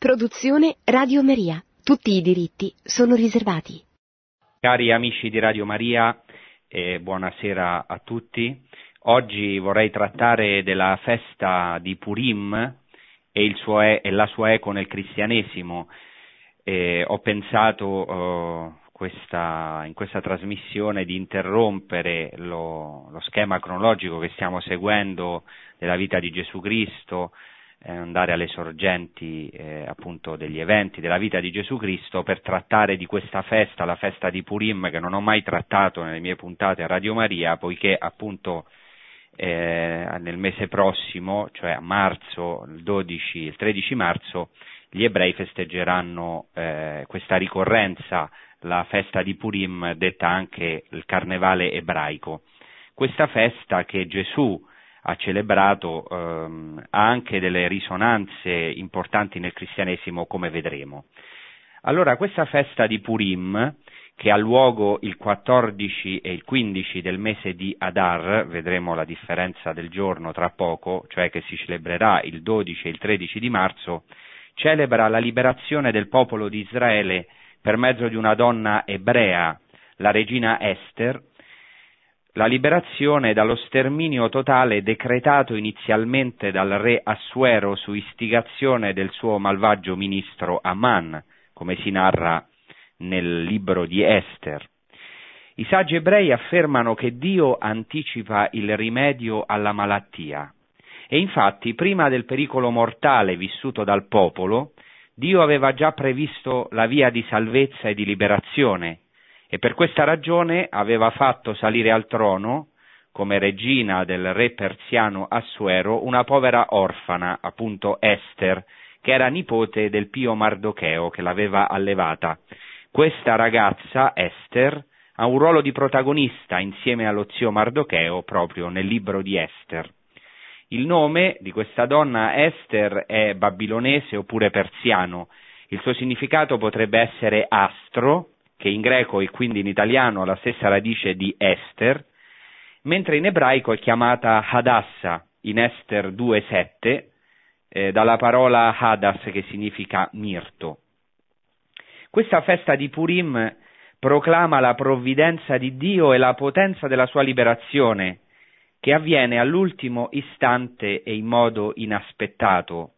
Produzione Radio Maria. Tutti i diritti sono riservati. Cari amici di Radio Maria, eh, buonasera a tutti. Oggi vorrei trattare della festa di Purim e, suo, e la sua eco nel cristianesimo. Eh, ho pensato eh, questa, in questa trasmissione di interrompere lo, lo, schema cronologico che stiamo seguendo della vita di Gesù Cristo, eh, andare alle sorgenti eh, appunto degli eventi della vita di Gesù Cristo per trattare di questa festa, la festa di Purim, che non ho mai trattato nelle mie puntate a Radio Maria, poiché appunto eh, nel mese prossimo, cioè a marzo, il 12, il 13 marzo, gli ebrei festeggeranno eh, questa ricorrenza, la festa di Purim, detta anche il carnevale ebraico. Questa festa che Gesù ha celebrato ehm, ha anche delle risonanze importanti nel cristianesimo, come vedremo. Allora, questa festa di Purim, che ha luogo il 14 e il 15 del mese di Adar, vedremo la differenza del giorno tra poco, cioè che si celebrerà il 12 e il 13 di marzo, celebra la liberazione del popolo di Israele per mezzo di una donna ebrea, la regina Esther, la liberazione dallo sterminio totale decretato inizialmente dal re Assuero su istigazione del suo malvagio ministro Aman, come si narra nel libro di Esther. I saggi ebrei affermano che Dio anticipa il rimedio alla malattia e infatti prima del pericolo mortale vissuto dal popolo, Dio aveva già previsto la via di salvezza e di liberazione e per questa ragione aveva fatto salire al trono, come regina del re persiano Assuero, una povera orfana, appunto Esther, che era nipote del pio Mardocheo che l'aveva allevata. Questa ragazza, Esther, ha un ruolo di protagonista insieme allo zio Mardocheo proprio nel libro di Esther. Il nome di questa donna Esther è babilonese oppure persiano. Il suo significato potrebbe essere astro, che in greco e quindi in italiano ha la stessa radice di Esther, mentre in ebraico è chiamata Hadassa, in Esther 2.7, eh, dalla parola Hadas che significa mirto. Questa festa di Purim proclama la provvidenza di Dio e la potenza della sua liberazione, che avviene all'ultimo istante e in modo inaspettato,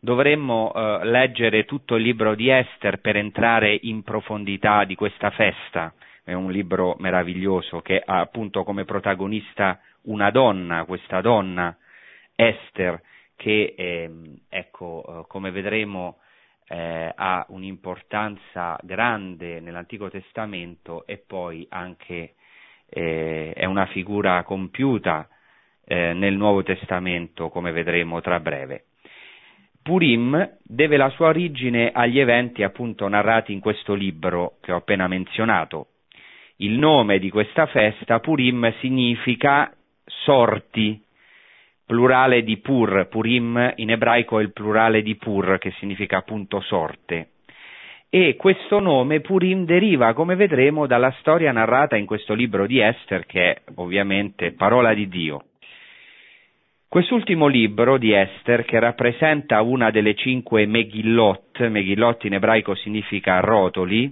dovremmo eh, leggere tutto il libro di Esther per entrare in profondità di questa festa. È un libro meraviglioso che ha appunto come protagonista una donna, questa donna Esther, che eh, ecco, eh, come vedremo eh, ha un'importanza grande nell'Antico Testamento e poi anche eh, è una figura compiuta eh, nel Nuovo Testamento, come vedremo tra breve. Purim deve la sua origine agli eventi appunto narrati in questo libro che ho appena menzionato. Il nome di questa festa, Purim, significa sorti, plurale di Pur, Purim in ebraico è il plurale di Pur, che significa appunto sorte. E questo nome Purim deriva, come vedremo, dalla storia narrata in questo libro di Esther, che è ovviamente parola di Dio. Quest'ultimo libro di Esther, che rappresenta una delle cinque Megillot, Megillot in ebraico significa rotoli,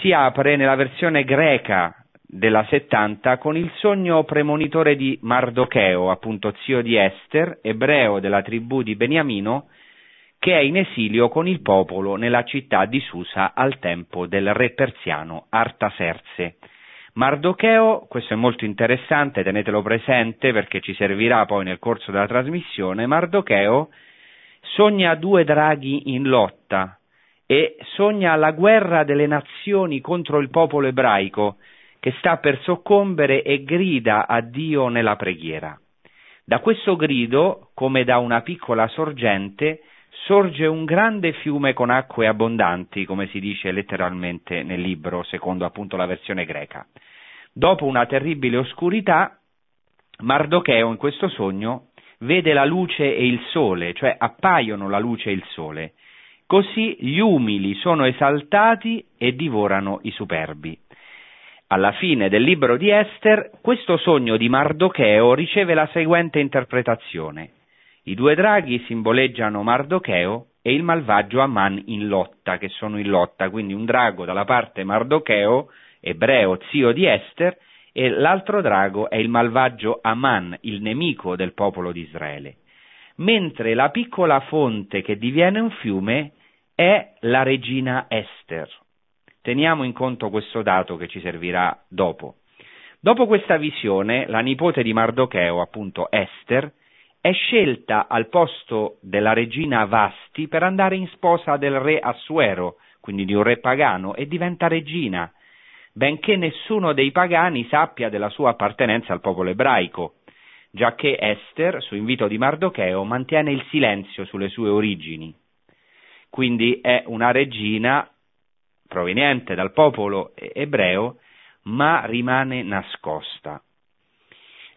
si apre nella versione greca della 70 con il sogno premonitore di Mardocheo, appunto zio di Esther, ebreo della tribù di Beniamino, che è in esilio con il popolo nella città di Susa al tempo del re persiano Artaserse. Mardocheo, questo è molto interessante, tenetelo presente perché ci servirà poi nel corso della trasmissione, Mardocheo sogna due draghi in lotta e sogna la guerra delle nazioni contro il popolo ebraico che sta per soccombere e grida a Dio nella preghiera. Da questo grido, come da una piccola sorgente, sorge un grande fiume con acque abbondanti, come si dice letteralmente nel libro, secondo appunto la versione greca. Dopo una terribile oscurità, Mardocheo in questo sogno vede la luce e il sole, cioè appaiono la luce e il sole. Così gli umili sono esaltati e divorano i superbi. Alla fine del libro di Esther, questo sogno di Mardocheo riceve la seguente interpretazione. I due draghi simboleggiano Mardocheo e il malvagio Aman in lotta, che sono in lotta, quindi un drago dalla parte Mardocheo, ebreo, zio di Esther, e l'altro drago è il malvagio Aman, il nemico del popolo di Israele. Mentre la piccola fonte che diviene un fiume è la regina Esther. Teniamo in conto questo dato che ci servirà dopo. Dopo questa visione, la nipote di Mardocheo, appunto Esther, è scelta al posto della regina Vasti per andare in sposa del re Assuero, quindi di un re pagano, e diventa regina, benché nessuno dei pagani sappia della sua appartenenza al popolo ebraico, giacché Esther, su invito di Mardocheo, mantiene il silenzio sulle sue origini. Quindi è una regina proveniente dal popolo ebreo, ma rimane nascosta.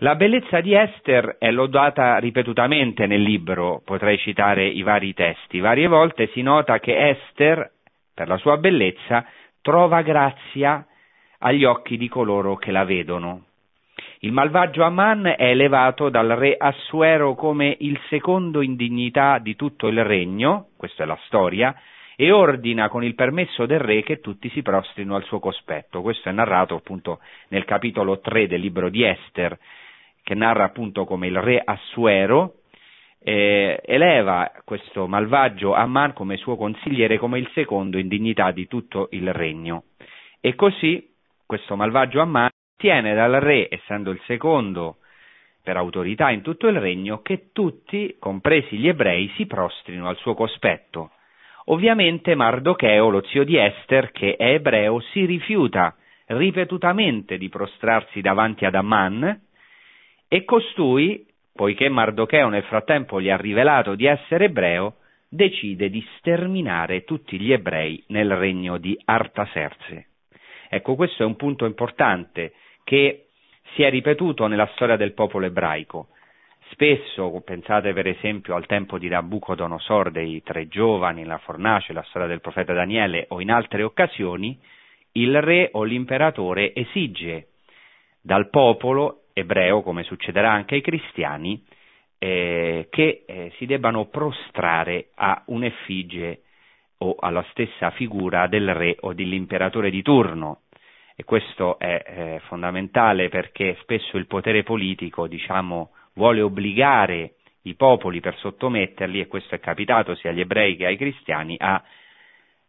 La bellezza di Esther è lodata ripetutamente nel libro, potrei citare i vari testi. Varie volte si nota che Esther, per la sua bellezza, trova grazia agli occhi di coloro che la vedono. Il malvagio Aman è elevato dal re Assuero come il secondo in dignità di tutto il regno, questa è la storia, e ordina con il permesso del re che tutti si prostrino al suo cospetto. Questo è narrato appunto nel capitolo 3 del libro di Esther, che narra appunto come il re Assuero eh, eleva questo malvagio Amman come suo consigliere, come il secondo in dignità di tutto il regno. E così questo malvagio Amman tiene dal re, essendo il secondo per autorità in tutto il regno, che tutti, compresi gli ebrei, si prostrino al suo cospetto. Ovviamente Mardocheo, lo zio di Esther, che è ebreo, si rifiuta ripetutamente di prostrarsi davanti ad Amman, e costui, poiché Mardocheo nel frattempo gli ha rivelato di essere ebreo, decide di sterminare tutti gli ebrei nel regno di Artaserse. Ecco, questo è un punto importante che si è ripetuto nella storia del popolo ebraico. Spesso, pensate per esempio al tempo di Nabucodonosor dei tre giovani, la fornace, la storia del profeta Daniele o in altre occasioni, il re o l'imperatore esige dal popolo ebreo, come succederà anche ai cristiani, eh, che eh, si debbano prostrare a un'effigie o alla stessa figura del re o dell'imperatore di turno. E questo è eh, fondamentale perché spesso il potere politico, diciamo, vuole obbligare i popoli per sottometterli, e questo è capitato sia agli ebrei che ai cristiani, a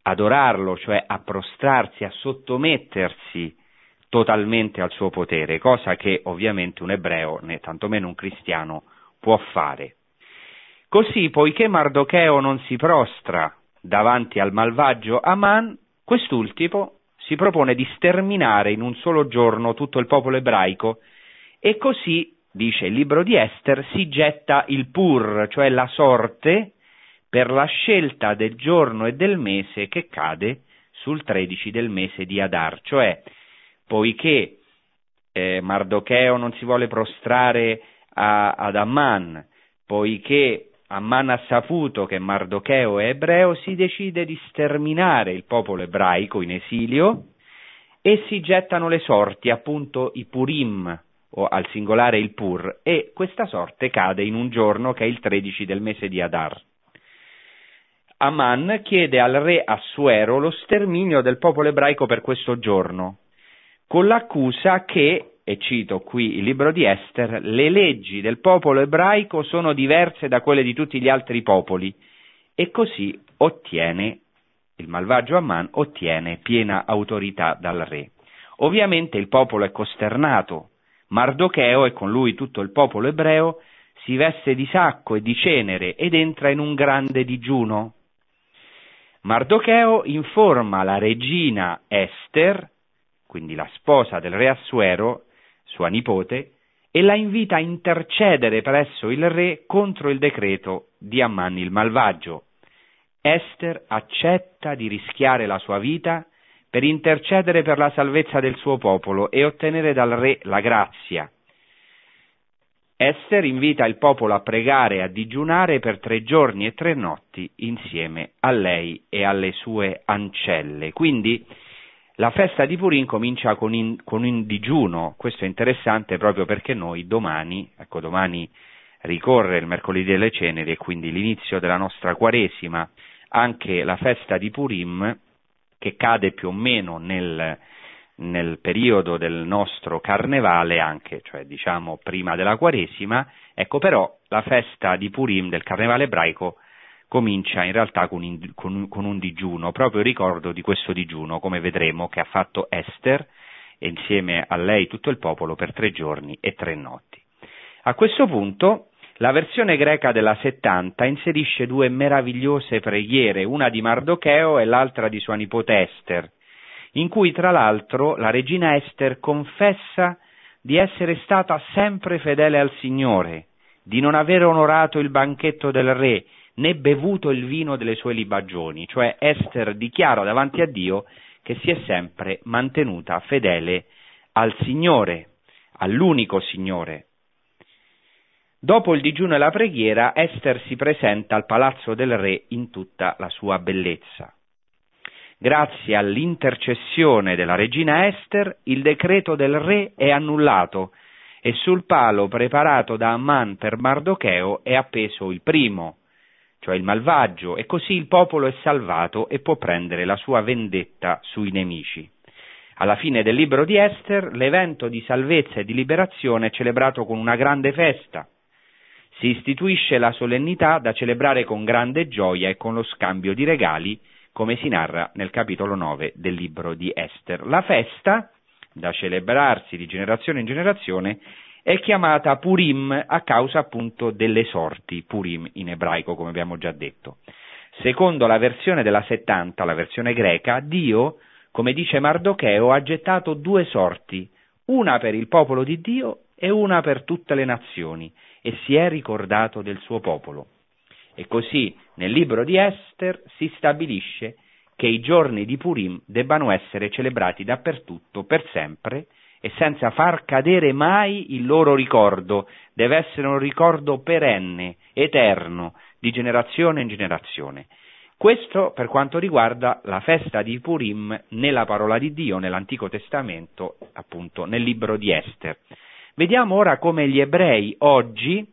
adorarlo, cioè a prostrarsi, a sottomettersi totalmente al suo potere, cosa che ovviamente un ebreo, né tantomeno un cristiano, può fare. Così, poiché Mardocheo non si prostra davanti al malvagio Aman, quest'ultimo si propone di sterminare in un solo giorno tutto il popolo ebraico e così, dice il libro di Esther, si getta il pur, cioè la sorte, per la scelta del giorno e del mese che cade sul 13 del mese di Adar, cioè poiché eh, Mardocheo non si vuole prostrare a, ad Amman, poiché Amman ha saputo che Mardocheo è ebreo, si decide di sterminare il popolo ebraico in esilio e si gettano le sorti, appunto i Purim, o al singolare il Pur, e questa sorte cade in un giorno che è il 13 del mese di Adar. Aman chiede al re Assuero lo sterminio del popolo ebraico per questo giorno, con l'accusa che, e cito qui il libro di Esther, le leggi del popolo ebraico sono diverse da quelle di tutti gli altri popoli e così ottiene, il malvagio Amman ottiene piena autorità dal re. Ovviamente il popolo è costernato, Mardocheo e con lui tutto il popolo ebreo si veste di sacco e di cenere ed entra in un grande digiuno. Mardocheo informa la regina Esther quindi la sposa del re Assuero, sua nipote, e la invita a intercedere presso il re contro il decreto di Amman il malvagio. Esther accetta di rischiare la sua vita per intercedere per la salvezza del suo popolo e ottenere dal re la grazia. Esther invita il popolo a pregare e a digiunare per tre giorni e tre notti insieme a lei e alle sue ancelle. Quindi la festa di Purim comincia con, in, con un digiuno, questo è interessante proprio perché noi domani, ecco domani ricorre il mercoledì delle ceneri e quindi l'inizio della nostra Quaresima, anche la festa di Purim, che cade più o meno nel, nel periodo del nostro carnevale, anche, cioè diciamo prima della Quaresima, ecco però la festa di Purim del carnevale ebraico comincia in realtà con, in, con, con un digiuno, proprio il ricordo di questo digiuno, come vedremo, che ha fatto Esther e insieme a lei tutto il popolo per tre giorni e tre notti. A questo punto la versione greca della 70 inserisce due meravigliose preghiere, una di Mardocheo e l'altra di sua nipote Esther, in cui tra l'altro la regina Esther confessa di essere stata sempre fedele al Signore, di non aver onorato il banchetto del re né bevuto il vino delle sue libagioni, cioè Esther dichiara davanti a Dio che si è sempre mantenuta fedele al Signore, all'unico Signore. Dopo il digiuno e la preghiera, Esther si presenta al palazzo del re in tutta la sua bellezza. Grazie all'intercessione della regina Esther, il decreto del re è annullato e sul palo preparato da Amman per Mardocheo è appeso il primo, cioè il malvagio, e così il popolo è salvato e può prendere la sua vendetta sui nemici. Alla fine del libro di Esther, l'evento di salvezza e di liberazione è celebrato con una grande festa. Si istituisce la solennità da celebrare con grande gioia e con lo scambio di regali, come si narra nel capitolo 9 del libro di Esther. La festa, da celebrarsi di generazione in generazione, è chiamata Purim a causa appunto delle sorti, Purim in ebraico come abbiamo già detto. Secondo la versione della 70, la versione greca, Dio, come dice Mardocheo, ha gettato due sorti, una per il popolo di Dio e una per tutte le nazioni, e si è ricordato del suo popolo. E così nel libro di Esther si stabilisce che i giorni di Purim debbano essere celebrati dappertutto per sempre e senza far cadere mai il loro ricordo, deve essere un ricordo perenne, eterno, di generazione in generazione. Questo per quanto riguarda la festa di Purim nella parola di Dio, nell'Antico Testamento, appunto nel libro di Esther. Vediamo ora come gli ebrei oggi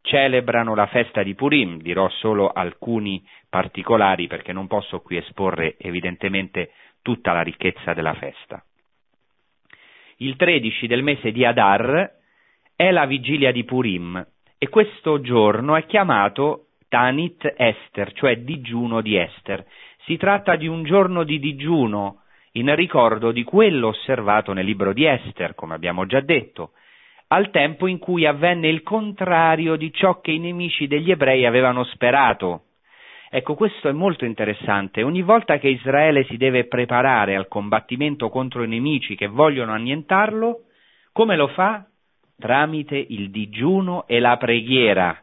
celebrano la festa di Purim, dirò solo alcuni particolari perché non posso qui esporre evidentemente tutta la ricchezza della festa il 13 del mese di Adar è la vigilia di Purim e questo giorno è chiamato Tanit Esther, cioè digiuno di Esther. Si tratta di un giorno di digiuno in ricordo di quello osservato nel libro di Esther, come abbiamo già detto, al tempo in cui avvenne il contrario di ciò che i nemici degli ebrei avevano sperato. Ecco, questo è molto interessante. Ogni volta che Israele si deve preparare al combattimento contro i nemici che vogliono annientarlo, come lo fa? Tramite il digiuno e la preghiera,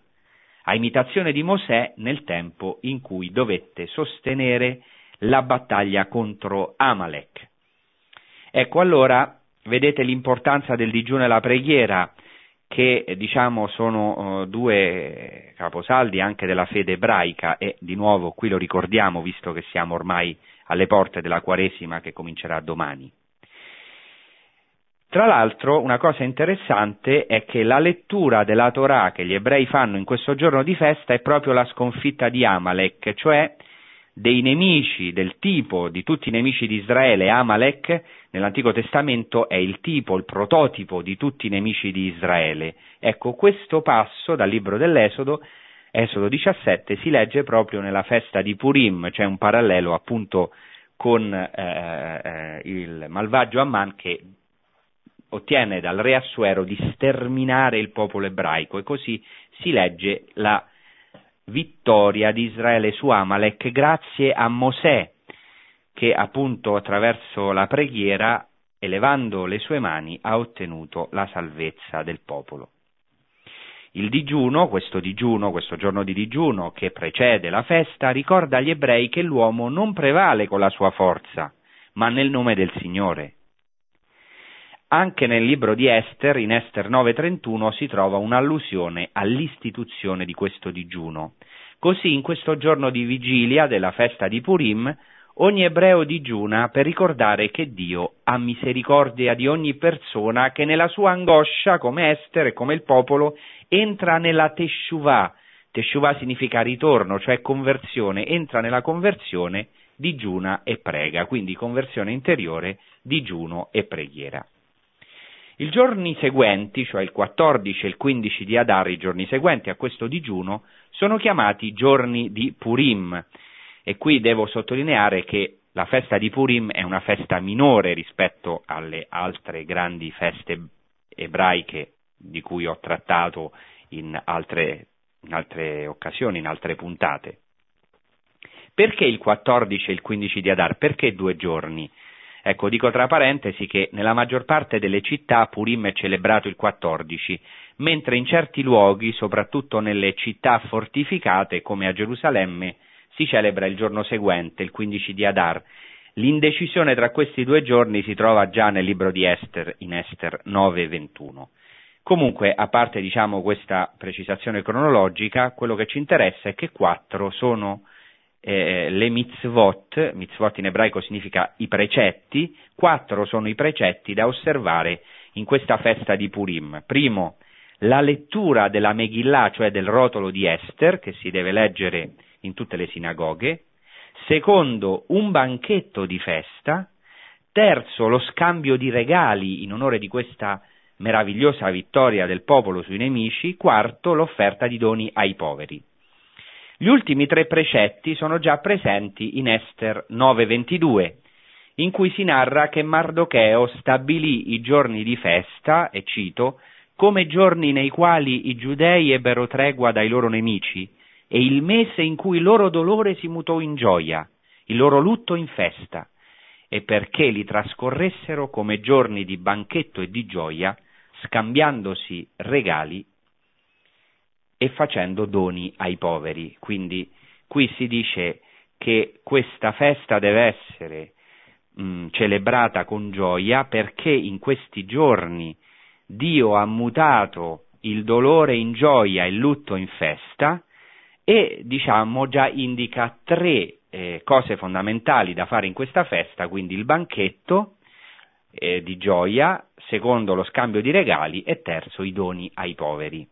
a imitazione di Mosè nel tempo in cui dovette sostenere la battaglia contro Amalek. Ecco allora, vedete l'importanza del digiuno e la preghiera che diciamo sono uh, due caposaldi anche della fede ebraica e di nuovo qui lo ricordiamo visto che siamo ormai alle porte della Quaresima che comincerà domani. Tra l'altro una cosa interessante è che la lettura della Torah che gli ebrei fanno in questo giorno di festa è proprio la sconfitta di Amalek, cioè dei nemici del tipo di tutti i nemici di Israele, Amalek nell'Antico Testamento è il tipo, il prototipo di tutti i nemici di Israele. Ecco, questo passo dal libro dell'Esodo, Esodo 17, si legge proprio nella festa di Purim, c'è cioè un parallelo appunto con eh, eh, il malvagio Amman che ottiene dal re Assuero di sterminare il popolo ebraico e così si legge la vittoria di Israele su Amalek grazie a Mosè, che appunto attraverso la preghiera, elevando le sue mani, ha ottenuto la salvezza del popolo. Il digiuno, questo digiuno, questo giorno di digiuno che precede la festa, ricorda agli ebrei che l'uomo non prevale con la sua forza, ma nel nome del Signore. Anche nel libro di Esther, in Esther 9:31, si trova un'allusione all'istituzione di questo digiuno. Così in questo giorno di vigilia della festa di Purim, ogni ebreo digiuna per ricordare che Dio ha misericordia di ogni persona che nella sua angoscia, come Esther e come il popolo, entra nella Teshuvah. Teshuvah significa ritorno, cioè conversione, entra nella conversione, digiuna e prega, quindi conversione interiore, digiuno e preghiera. I giorni seguenti, cioè il 14 e il 15 di Adar, i giorni seguenti a questo digiuno, sono chiamati giorni di Purim. E qui devo sottolineare che la festa di Purim è una festa minore rispetto alle altre grandi feste ebraiche di cui ho trattato in altre, in altre occasioni, in altre puntate. Perché il 14 e il 15 di Adar? Perché due giorni? Ecco, dico tra parentesi che nella maggior parte delle città Purim è celebrato il 14, mentre in certi luoghi, soprattutto nelle città fortificate come a Gerusalemme, si celebra il giorno seguente, il 15 di Adar. L'indecisione tra questi due giorni si trova già nel libro di Esther, in Esther 9:21. Comunque, a parte diciamo, questa precisazione cronologica, quello che ci interessa è che quattro sono eh, le mitzvot, mitzvot in ebraico significa i precetti, quattro sono i precetti da osservare in questa festa di Purim. Primo, la lettura della Megillah, cioè del rotolo di Esther, che si deve leggere in tutte le sinagoghe. Secondo, un banchetto di festa. Terzo, lo scambio di regali in onore di questa meravigliosa vittoria del popolo sui nemici. Quarto, l'offerta di doni ai poveri. Gli ultimi tre precetti sono già presenti in Ester 9:22, in cui si narra che Mardocheo stabilì i giorni di festa, e cito, come giorni nei quali i giudei ebbero tregua dai loro nemici, e il mese in cui il loro dolore si mutò in gioia, il loro lutto in festa, e perché li trascorressero come giorni di banchetto e di gioia, scambiandosi regali e facendo doni ai poveri. Quindi qui si dice che questa festa deve essere mh, celebrata con gioia perché in questi giorni Dio ha mutato il dolore in gioia, il lutto in festa e diciamo già indica tre eh, cose fondamentali da fare in questa festa, quindi il banchetto eh, di gioia, secondo lo scambio di regali e terzo i doni ai poveri.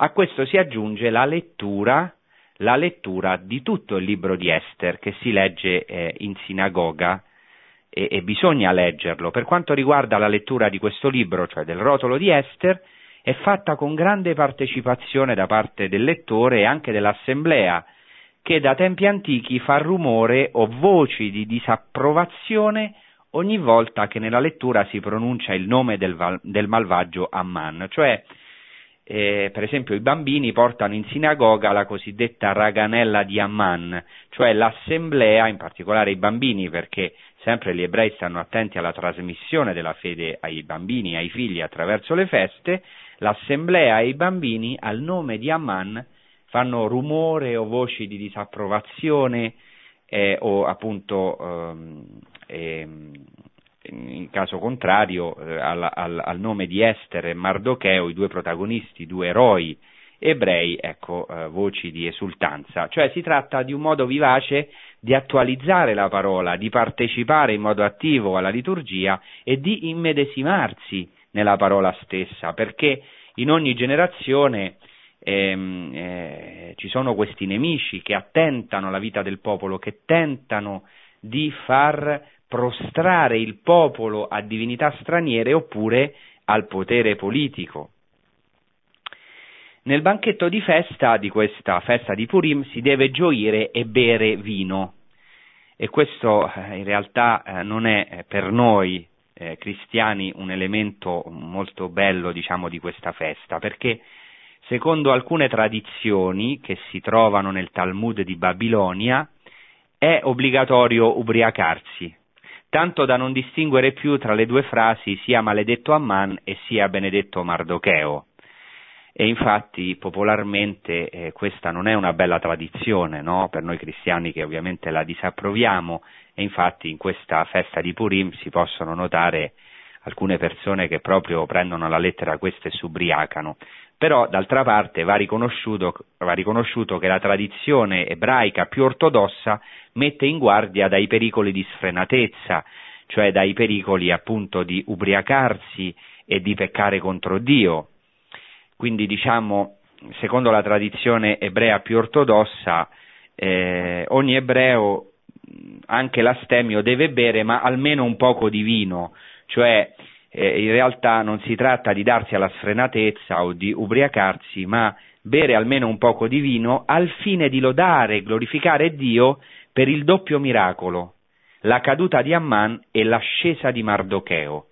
A questo si aggiunge la lettura, la lettura di tutto il libro di Esther che si legge eh, in sinagoga e, e bisogna leggerlo. Per quanto riguarda la lettura di questo libro, cioè del rotolo di Esther, è fatta con grande partecipazione da parte del lettore e anche dell'assemblea, che da tempi antichi fa rumore o voci di disapprovazione ogni volta che nella lettura si pronuncia il nome del, del malvagio Amman, cioè eh, per esempio i bambini portano in sinagoga la cosiddetta raganella di Amman, cioè l'assemblea, in particolare i bambini, perché sempre gli ebrei stanno attenti alla trasmissione della fede ai bambini, ai figli attraverso le feste, l'assemblea e i bambini al nome di Amman fanno rumore o voci di disapprovazione eh, o appunto ehm, ehm, in caso contrario eh, al, al, al, nome di Esther e Mardocheo, i due protagonisti, i due eroi ebrei, ecco, eh, voci di esultanza. Cioè si tratta di un modo vivace di attualizzare la parola, di partecipare in modo attivo alla liturgia e di immedesimarsi nella parola stessa, perché in ogni generazione ehm, eh, ci sono questi nemici che attentano alla vita del popolo, che tentano di far prostrare il popolo a divinità straniere oppure al potere politico. Nel banchetto di festa di questa festa di Purim si deve gioire e bere vino e questo eh, in realtà eh, non è eh, per noi eh, cristiani un elemento molto bello diciamo di questa festa perché secondo alcune tradizioni che si trovano nel Talmud di Babilonia è obbligatorio ubriacarsi tanto da non distinguere più tra le due frasi sia maledetto Amman e sia benedetto Mardocheo. E infatti popolarmente eh, questa non è una bella tradizione no? per noi cristiani che ovviamente la disapproviamo e infatti in questa festa di Purim si possono notare alcune persone che proprio prendono la lettera questa e si ubriacano. Però d'altra parte va riconosciuto, va riconosciuto, che la tradizione ebraica più ortodossa mette in guardia dai pericoli di sfrenatezza, cioè dai pericoli appunto di ubriacarsi e di peccare contro Dio. Quindi diciamo, secondo la tradizione ebrea più ortodossa, eh, ogni ebreo, anche l'astemio, deve bere ma almeno un poco di vino, cioè eh, in realtà non si tratta di darsi alla sfrenatezza o di ubriacarsi, ma bere almeno un poco di vino al fine di lodare e glorificare Dio per il doppio miracolo, la caduta di Amman e l'ascesa di Mardocheo.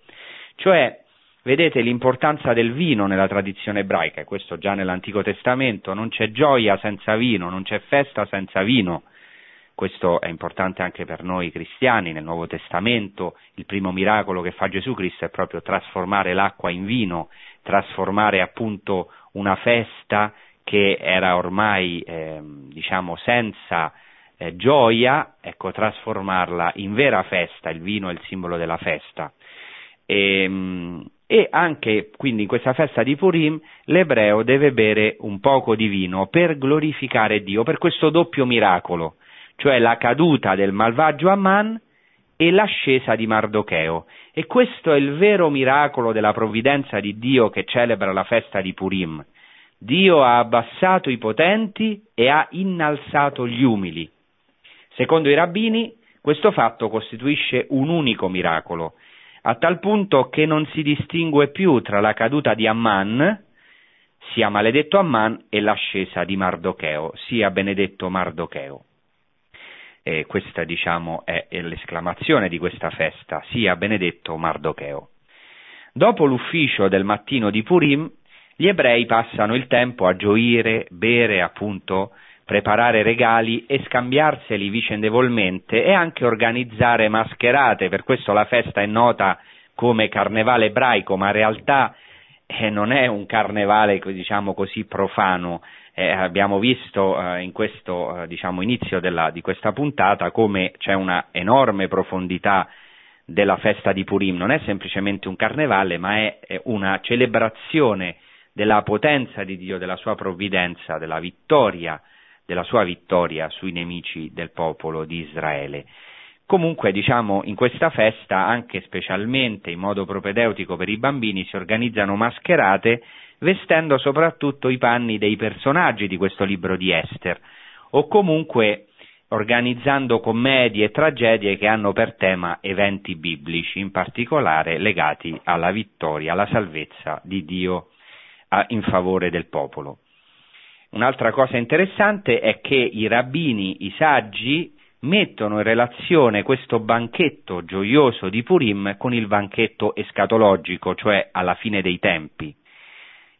Cioè, vedete l'importanza del vino nella tradizione ebraica, e questo già nell'Antico Testamento, non c'è gioia senza vino, non c'è festa senza vino. Questo è importante anche per noi cristiani nel Nuovo Testamento. Il primo miracolo che fa Gesù Cristo è proprio trasformare l'acqua in vino, trasformare appunto una festa che era ormai eh, diciamo senza eh, gioia, ecco, trasformarla in vera festa, il vino è il simbolo della festa. E, ehm, e anche quindi in questa festa di Purim l'ebreo deve bere un poco di vino per glorificare Dio, per questo doppio miracolo cioè la caduta del malvagio Amman e l'ascesa di Mardocheo. E questo è il vero miracolo della provvidenza di Dio che celebra la festa di Purim. Dio ha abbassato i potenti e ha innalzato gli umili. Secondo i rabbini, questo fatto costituisce un unico miracolo, a tal punto che non si distingue più tra la caduta di Amman, sia maledetto Amman, e l'ascesa di Mardocheo, sia benedetto Mardocheo. E questa diciamo è, l'esclamazione di questa festa, sia benedetto Mardocheo. Dopo l'ufficio del mattino di Purim, gli ebrei passano il tempo a gioire, bere, appunto, preparare regali e scambiarseli vicendevolmente e anche organizzare mascherate, per questo la festa è nota come carnevale ebraico, ma in realtà eh, non è un carnevale diciamo così profano, eh, abbiamo visto eh, in questo eh, diciamo, inizio della, di questa puntata come c'è una enorme profondità della festa di Purim, non è semplicemente un carnevale, ma è, è una celebrazione della potenza di Dio, della sua provvidenza, della vittoria, della sua vittoria sui nemici del popolo di Israele. Comunque, diciamo, in questa festa, anche specialmente in modo propedeutico per i bambini, si organizzano mascherate vestendo soprattutto i panni dei personaggi di questo libro di Esther, o comunque organizzando commedie e tragedie che hanno per tema eventi biblici, in particolare legati alla vittoria, alla salvezza di Dio in favore del popolo. Un'altra cosa interessante è che i rabbini, i saggi, mettono in relazione questo banchetto gioioso di Purim con il banchetto escatologico, cioè alla fine dei tempi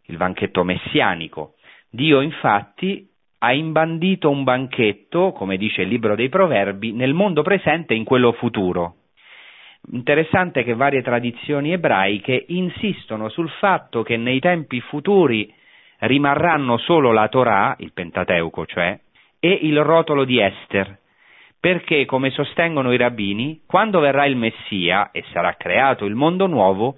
il banchetto messianico. Dio infatti ha imbandito un banchetto, come dice il libro dei Proverbi, nel mondo presente e in quello futuro. Interessante che varie tradizioni ebraiche insistono sul fatto che nei tempi futuri rimarranno solo la Torah, il Pentateuco cioè, e il rotolo di Esther, perché, come sostengono i rabbini, quando verrà il Messia e sarà creato il mondo nuovo,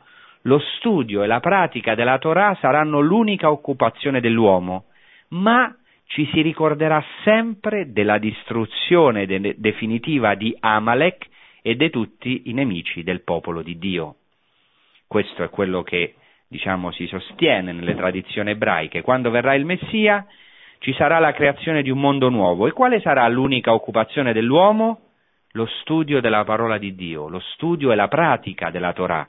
lo studio e la pratica della Torah saranno l'unica occupazione dell'uomo, ma ci si ricorderà sempre della distruzione de- definitiva di Amalek e di tutti i nemici del popolo di Dio. Questo è quello che diciamo si sostiene nelle tradizioni ebraiche. Quando verrà il Messia ci sarà la creazione di un mondo nuovo e quale sarà l'unica occupazione dell'uomo? Lo studio della parola di Dio, lo studio e la pratica della Torah.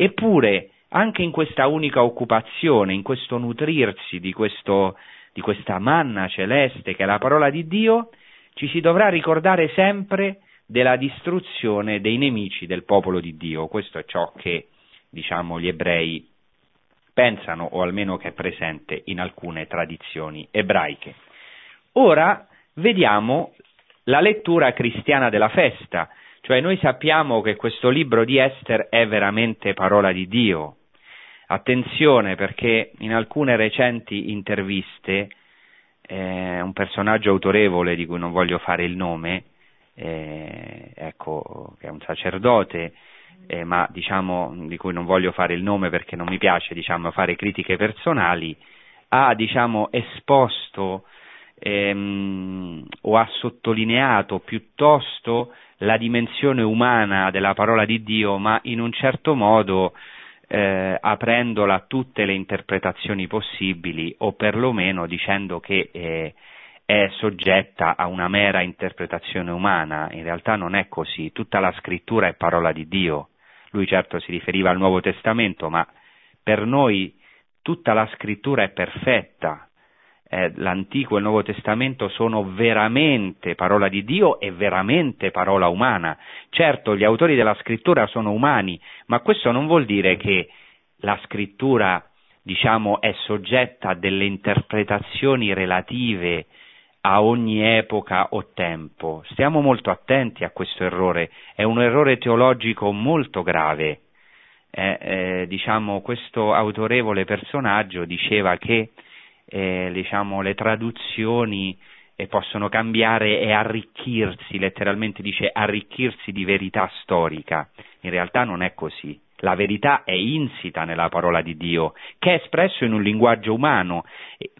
Eppure, anche in questa unica occupazione, in questo nutrirsi di, questo, di questa manna celeste che è la parola di Dio, ci si dovrà ricordare sempre della distruzione dei nemici del popolo di Dio. Questo è ciò che, diciamo, gli ebrei pensano, o almeno che è presente in alcune tradizioni ebraiche. Ora vediamo la lettura cristiana della festa, cioè noi sappiamo che questo libro di Esther è veramente parola di Dio. Attenzione perché in alcune recenti interviste eh, un personaggio autorevole di cui non voglio fare il nome, eh, ecco, che è un sacerdote, eh, ma diciamo di cui non voglio fare il nome perché non mi piace diciamo, fare critiche personali, ha diciamo, esposto ehm, o ha sottolineato piuttosto la dimensione umana della parola di Dio, ma in un certo modo eh, aprendola a tutte le interpretazioni possibili o perlomeno dicendo che eh, è soggetta a una mera interpretazione umana. In realtà non è così, tutta la scrittura è parola di Dio. Lui certo si riferiva al Nuovo Testamento, ma per noi tutta la scrittura è perfetta, eh, l'Antico e il Nuovo Testamento sono veramente parola di Dio e veramente parola umana. Certo, gli autori della scrittura sono umani, ma questo non vuol dire che la scrittura, diciamo, è soggetta a delle interpretazioni relative a ogni epoca o tempo. Stiamo molto attenti a questo errore, è un errore teologico molto grave. Eh, eh, diciamo, questo autorevole personaggio diceva che eh, diciamo, le traduzioni eh, possono cambiare e arricchirsi, letteralmente dice arricchirsi di verità storica. In realtà non è così. La verità è insita nella parola di Dio, che è espresso in un linguaggio umano.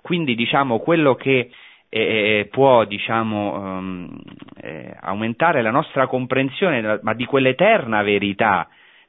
Quindi diciamo quello che eh, può diciamo, um, eh, aumentare la nostra comprensione ma di quell'eterna verità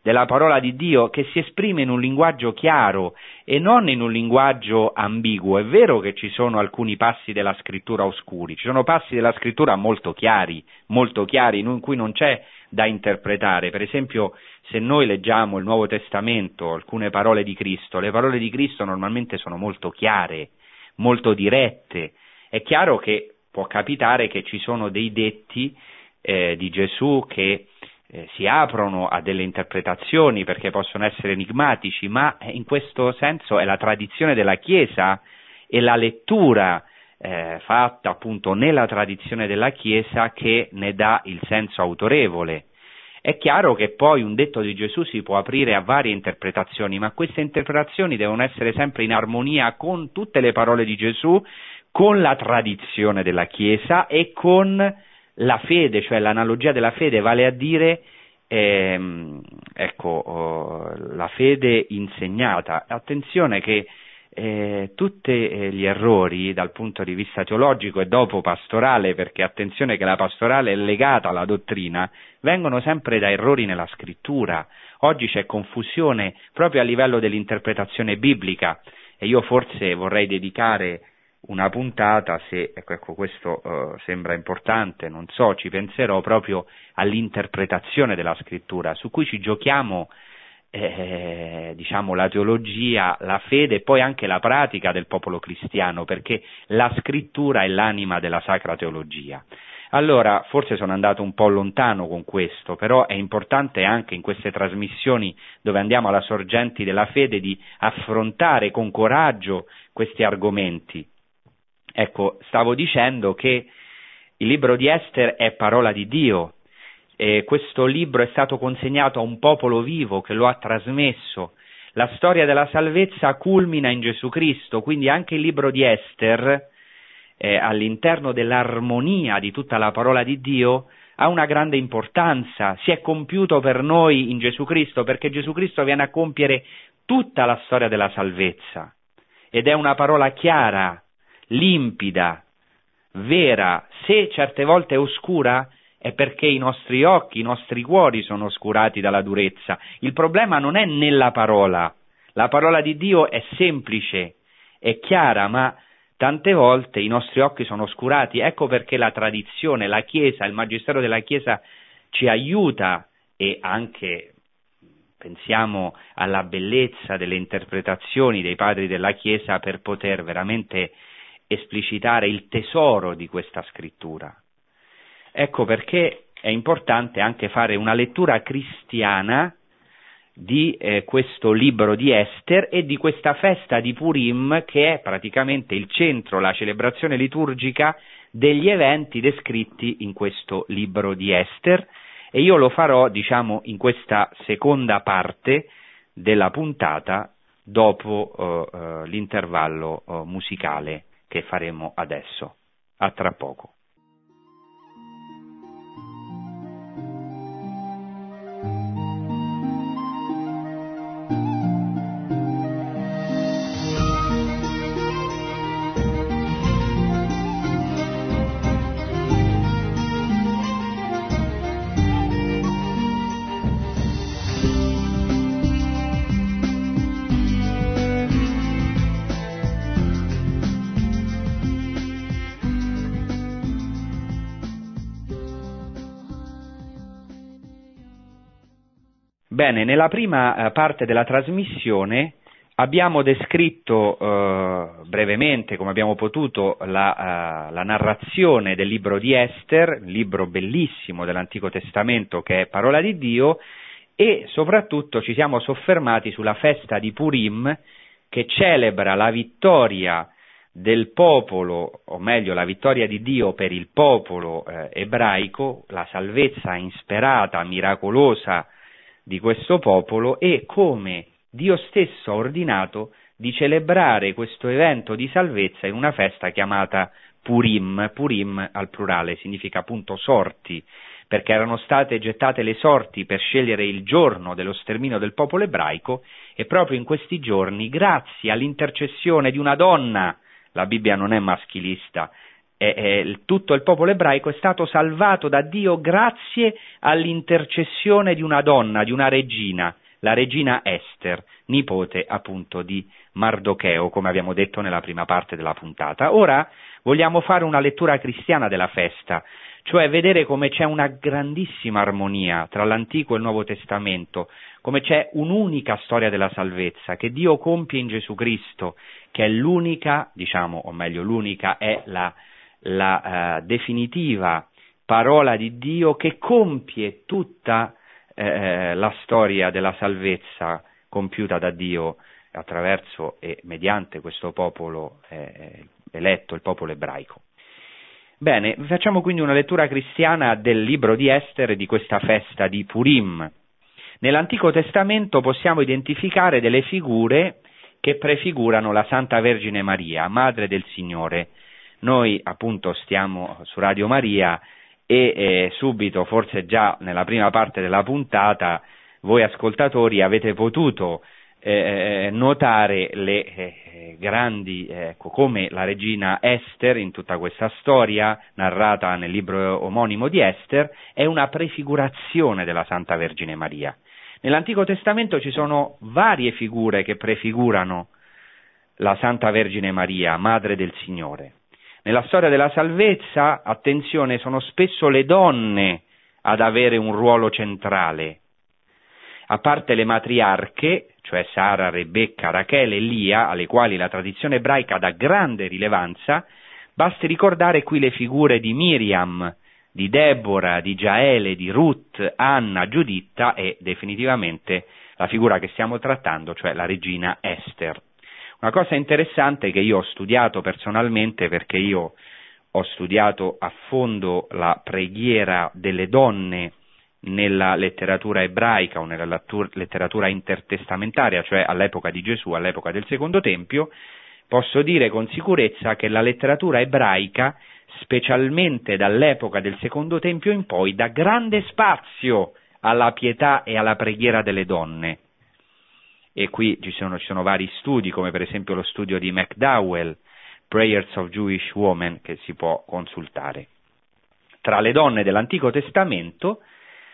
della parola di Dio che si esprime in un linguaggio chiaro e non in un linguaggio ambiguo. È vero che ci sono alcuni passi della scrittura oscuri, ci sono passi della scrittura molto chiari, molto chiari, in cui non c'è da interpretare. Per esempio, se noi leggiamo il Nuovo Testamento, alcune parole di Cristo, le parole di Cristo normalmente sono molto chiare, molto dirette. È chiaro che può capitare che ci sono dei detti eh, di Gesù che eh, si aprono a delle interpretazioni perché possono essere enigmatici, ma in questo senso è la tradizione della Chiesa e la lettura eh, fatta appunto nella tradizione della Chiesa che ne dà il senso autorevole. È chiaro che poi un detto di Gesù si può aprire a varie interpretazioni, ma queste interpretazioni devono essere sempre in armonia con tutte le parole di Gesù, con la tradizione della Chiesa e con la fede, cioè l'analogia della fede, vale a dire ehm, ecco, oh, la fede insegnata. Attenzione che eh, tutti eh, gli errori dal punto di vista teologico e dopo pastorale, perché attenzione che la pastorale è legata alla dottrina, vengono sempre da errori nella scrittura. Oggi c'è confusione proprio a livello dell'interpretazione biblica e io forse vorrei dedicare una puntata, se ecco, ecco questo uh, sembra importante, non so, ci penserò proprio all'interpretazione della scrittura, su cui ci giochiamo eh, diciamo la teologia, la fede e poi anche la pratica del popolo cristiano, perché la scrittura è l'anima della sacra teologia. Allora, forse sono andato un po' lontano con questo, però è importante anche in queste trasmissioni dove andiamo alla sorgenti della fede di affrontare con coraggio questi argomenti, Ecco, stavo dicendo che il libro di Esther è parola di Dio, e questo libro è stato consegnato a un popolo vivo che lo ha trasmesso. La storia della salvezza culmina in Gesù Cristo, quindi anche il libro di Esther, eh, all'interno dell'armonia di tutta la parola di Dio, ha una grande importanza, si è compiuto per noi in Gesù Cristo, perché Gesù Cristo viene a compiere tutta la storia della salvezza. Ed è una parola chiara, limpida, vera, se certe volte è oscura, è perché i nostri occhi, i nostri cuori sono oscurati dalla durezza. Il problema non è nella parola. La parola di Dio è semplice, è chiara, ma tante volte i nostri occhi sono oscurati. Ecco perché la tradizione, la Chiesa, il Magistero della Chiesa ci aiuta e anche pensiamo alla bellezza delle interpretazioni dei padri della Chiesa per poter veramente esplicitare il tesoro di questa scrittura. Ecco perché è importante anche fare una lettura cristiana di eh, questo libro di Esther e di questa festa di Purim che è praticamente il centro, la celebrazione liturgica degli eventi descritti in questo libro di Esther e io lo farò, diciamo, in questa seconda parte della puntata dopo uh, uh, l'intervallo uh, musicale che faremo adesso. A tra poco. Bene, nella prima eh, parte della trasmissione abbiamo descritto eh, brevemente, come abbiamo potuto, la, uh, la, narrazione del libro di Esther, libro bellissimo dell'Antico Testamento che è parola di Dio, e soprattutto ci siamo soffermati sulla festa di Purim che celebra la vittoria del popolo, o meglio la vittoria di Dio per il popolo eh, ebraico, la salvezza insperata, miracolosa di questo popolo e come Dio stesso ha ordinato di celebrare questo evento di salvezza in una festa chiamata Purim, Purim al plurale significa appunto sorti, perché erano state gettate le sorti per scegliere il giorno dello sterminio del popolo ebraico e proprio in questi giorni, grazie all'intercessione di una donna, la Bibbia non è maschilista, è, tutto il popolo ebraico è stato salvato da Dio grazie all'intercessione di una donna, di una regina, la regina Esther, nipote appunto di Mardocheo, come abbiamo detto nella prima parte della puntata. Ora vogliamo fare una lettura cristiana della festa, cioè vedere come c'è una grandissima armonia tra l'Antico e il Nuovo Testamento, come c'è un'unica storia della salvezza che Dio compie in Gesù Cristo, che è l'unica, diciamo, o meglio l'unica, è la, la uh, definitiva parola di Dio che compie tutta eh, la storia della salvezza compiuta da Dio attraverso e mediante questo popolo eh, eletto, il popolo ebraico. Bene, facciamo quindi una lettura cristiana del libro di Esther e di questa festa di Purim. Nell'Antico Testamento possiamo identificare delle figure che prefigurano la Santa Vergine Maria, Madre del Signore. Noi appunto stiamo su Radio Maria e eh, subito, forse già nella prima parte della puntata, voi ascoltatori avete potuto eh, eh notare le eh, grandi, ecco, come la regina Esther in tutta questa storia narrata nel libro omonimo di Esther, è una prefigurazione della Santa Vergine Maria. Nell'Antico Testamento ci sono varie figure che prefigurano la Santa Vergine Maria, Madre del Signore. Nella storia della salvezza, attenzione, sono spesso le donne ad avere un ruolo centrale. A parte le matriarche, cioè Sara, Rebecca, Rachele e Lia, alle quali la tradizione ebraica dà grande rilevanza, basti ricordare qui le figure di Miriam, di Deborah, di Giaele, di Ruth, Anna, Giuditta e definitivamente la figura che stiamo trattando, cioè la regina Esther. Una cosa interessante che io ho studiato personalmente perché io ho studiato a fondo la preghiera delle donne nella letteratura ebraica o nella letteratura intertestamentaria, cioè all'epoca di Gesù, all'epoca del Secondo Tempio, posso dire con sicurezza che la letteratura ebraica, specialmente dall'epoca del Secondo Tempio in poi, dà grande spazio alla pietà e alla preghiera delle donne e qui ci sono, ci sono vari studi, come per esempio lo studio di McDowell, Prayers of Jewish Women, che si può consultare. Tra le donne dell'Antico Testamento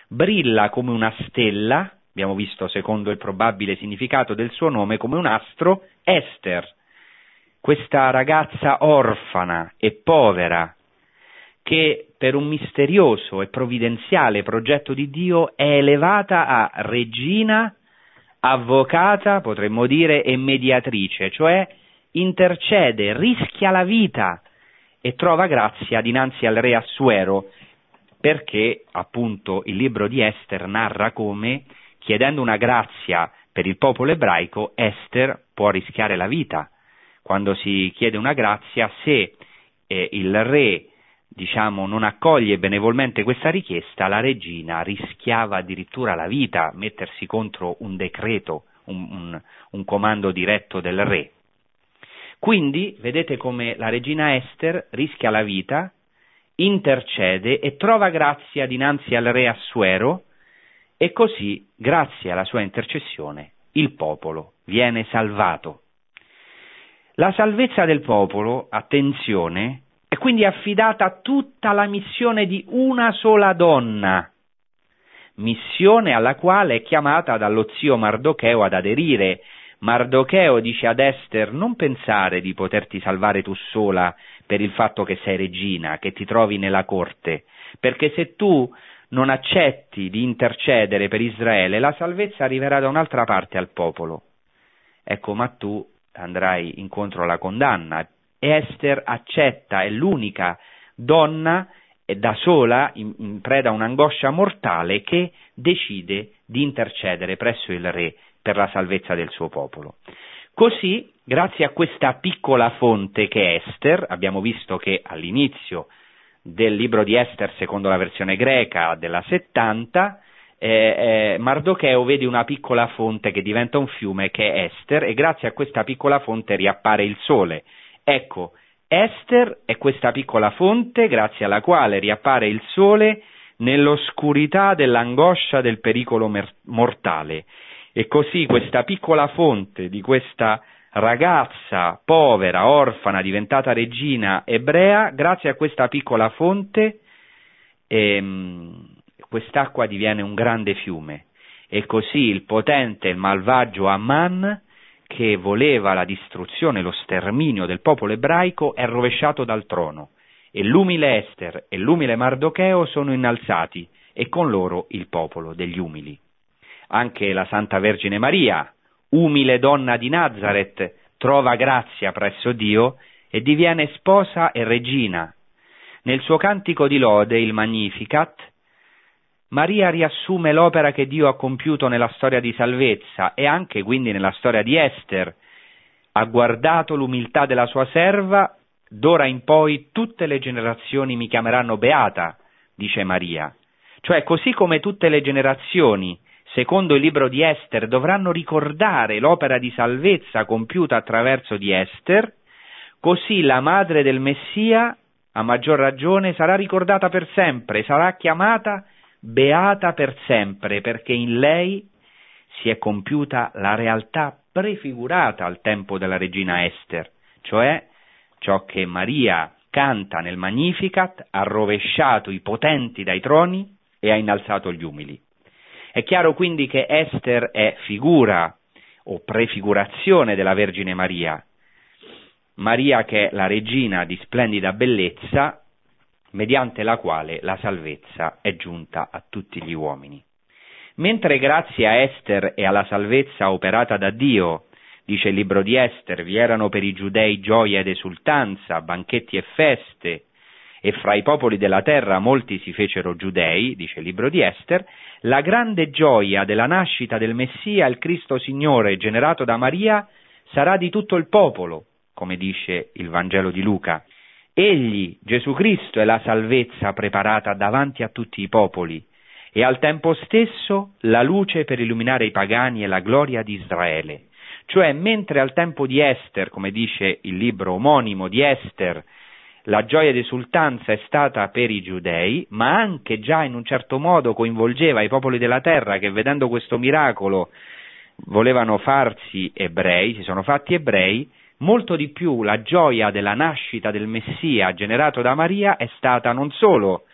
brilla come una stella, abbiamo visto secondo il probabile significato del suo nome, come un astro, Esther, questa ragazza orfana e povera, che per un misterioso e provvidenziale progetto di Dio è elevata a regina avvocata, potremmo dire, e mediatrice, cioè intercede, rischia la vita e trova grazia dinanzi al re Assuero, perché appunto il libro di Esther narra come, chiedendo una grazia per il popolo ebraico, Esther può rischiare la vita. Quando si chiede una grazia, se eh, il re diciamo, non accoglie benevolmente questa richiesta, la regina rischiava addirittura la vita, mettersi contro un decreto, un, un, un comando diretto del re. Quindi vedete come la regina Esther rischia la vita, intercede e trova grazia dinanzi al re Assuero e così, grazie alla sua intercessione, il popolo viene salvato. La salvezza del popolo, attenzione, è quindi affidata tutta la missione di una sola donna, missione alla quale è chiamata dallo zio Mardocheo ad aderire. Mardocheo dice ad Esther non pensare di poterti salvare tu sola per il fatto che sei regina, che ti trovi nella corte, perché se tu non accetti di intercedere per Israele, la salvezza arriverà da un'altra parte al popolo. Ecco, ma tu andrai incontro alla condanna. Esther accetta, è l'unica donna da sola, in, in preda a un'angoscia mortale, che decide di intercedere presso il re per la salvezza del suo popolo. Così, grazie a questa piccola fonte che è Esther, abbiamo visto che all'inizio del libro di Esther, secondo la versione greca della 70, eh, eh, Mardocheo vede una piccola fonte che diventa un fiume che è Esther e grazie a questa piccola fonte riappare il sole. Ecco, Esther è questa piccola fonte grazie alla quale riappare il sole nell'oscurità dell'angoscia del pericolo mer- mortale e così questa piccola fonte di questa ragazza povera, orfana, diventata regina ebrea, grazie a questa piccola fonte, ehm, quest'acqua diviene un grande fiume. E così il potente e malvagio Amman, che voleva la distruzione, lo sterminio del popolo ebraico, è rovesciato dal trono. E l'umile Ester e l'umile Mardocheo sono innalzati, e con loro il popolo degli umili anche la Santa Vergine Maria, umile donna di Nazareth, trova grazia presso Dio e diviene sposa e regina. Nel suo cantico di lode, il Magnificat, Maria riassume l'opera che Dio ha compiuto nella storia di salvezza e anche quindi nella storia di Esther. Ha guardato l'umiltà della sua serva, d'ora in poi tutte le generazioni mi chiameranno beata, dice Maria. Cioè, così come tutte le generazioni secondo il libro di Esther, dovranno ricordare l'opera di salvezza compiuta attraverso di Esther, così la madre del Messia, a maggior ragione, sarà ricordata per sempre, sarà chiamata beata per sempre, perché in lei si è compiuta la realtà prefigurata al tempo della regina Esther, cioè ciò che Maria canta nel Magnificat, ha rovesciato i potenti dai troni e ha innalzato gli umili. È chiaro quindi che Esther è figura o prefigurazione della Vergine Maria. Maria che è la regina di splendida bellezza, mediante la quale la salvezza è giunta a tutti gli uomini. Mentre grazie a Esther e alla salvezza operata da Dio, dice il libro di Esther, vi erano per i giudei gioia ed esultanza, banchetti e feste, e fra i popoli della terra molti si fecero giudei, dice il libro di Esther, la grande gioia della nascita del Messia, il Cristo Signore, generato da Maria, sarà di tutto il popolo, come dice il Vangelo di Luca. Egli, Gesù Cristo, è la salvezza preparata davanti a tutti i popoli e al tempo stesso la luce per illuminare i pagani e la gloria di Israele. Cioè, mentre al tempo di Esther, come dice il libro omonimo di Esther, la gioia ed esultanza è stata per i giudei, ma anche già in un certo modo coinvolgeva i popoli della terra che vedendo questo miracolo volevano farsi ebrei, si sono fatti ebrei, molto di più la gioia della nascita del Messia generato da Maria è stata non solo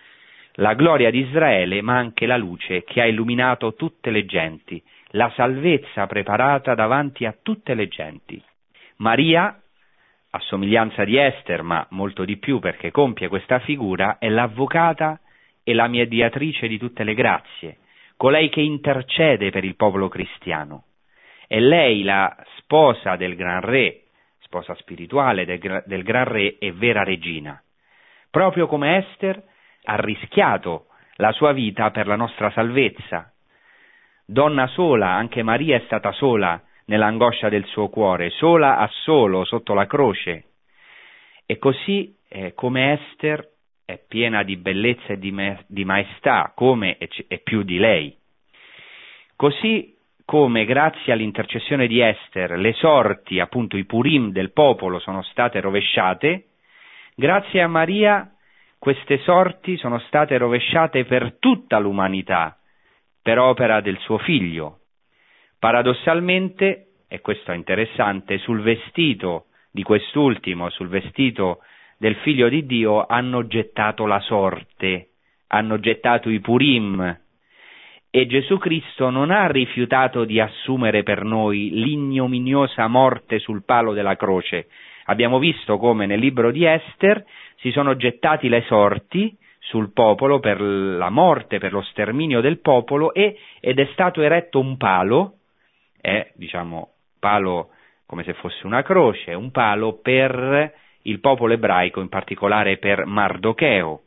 la gloria di Israele, ma anche la luce che ha illuminato tutte le genti, la salvezza preparata davanti a tutte le genti. Maria a somiglianza di Esther, ma molto di più perché compie questa figura, è l'avvocata e la mediatrice di tutte le grazie, colei che intercede per il popolo cristiano. È lei la sposa del gran re, sposa spirituale del, del gran re e vera regina. Proprio come Esther ha rischiato la sua vita per la nostra salvezza. Donna sola, anche Maria è stata sola nell'angoscia del suo cuore, sola a solo sotto la croce. E così eh, come Esther è piena di bellezza e di, me- di maestà, come e, c- e più di lei. Così come grazie all'intercessione di Esther le sorti, appunto i purim del popolo sono state rovesciate, grazie a Maria queste sorti sono state rovesciate per tutta l'umanità, per opera del suo figlio, Paradossalmente, e questo è interessante, sul vestito di quest'ultimo, sul vestito del figlio di Dio, hanno gettato la sorte, hanno gettato i Purim, e Gesù Cristo non ha rifiutato di assumere per noi l'ignominiosa morte sul palo della croce. Abbiamo visto come nel libro di Esther si sono gettati le sorti sul popolo per la morte, per lo sterminio del popolo e, ed è stato eretto un palo, è diciamo palo come se fosse una croce, un palo per il popolo ebraico, in particolare per Mardocheo.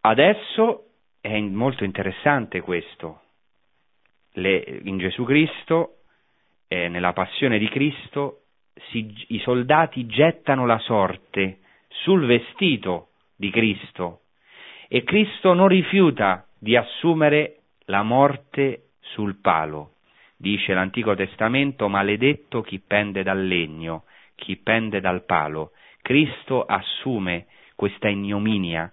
Adesso è molto interessante questo. Le, in Gesù Cristo, eh, nella passione di Cristo, si, i soldati gettano la sorte sul vestito di Cristo e Cristo non rifiuta di assumere la morte sul palo. Dice l'Antico Testamento, maledetto chi pende dal legno, chi pende dal palo. Cristo assume questa ignominia,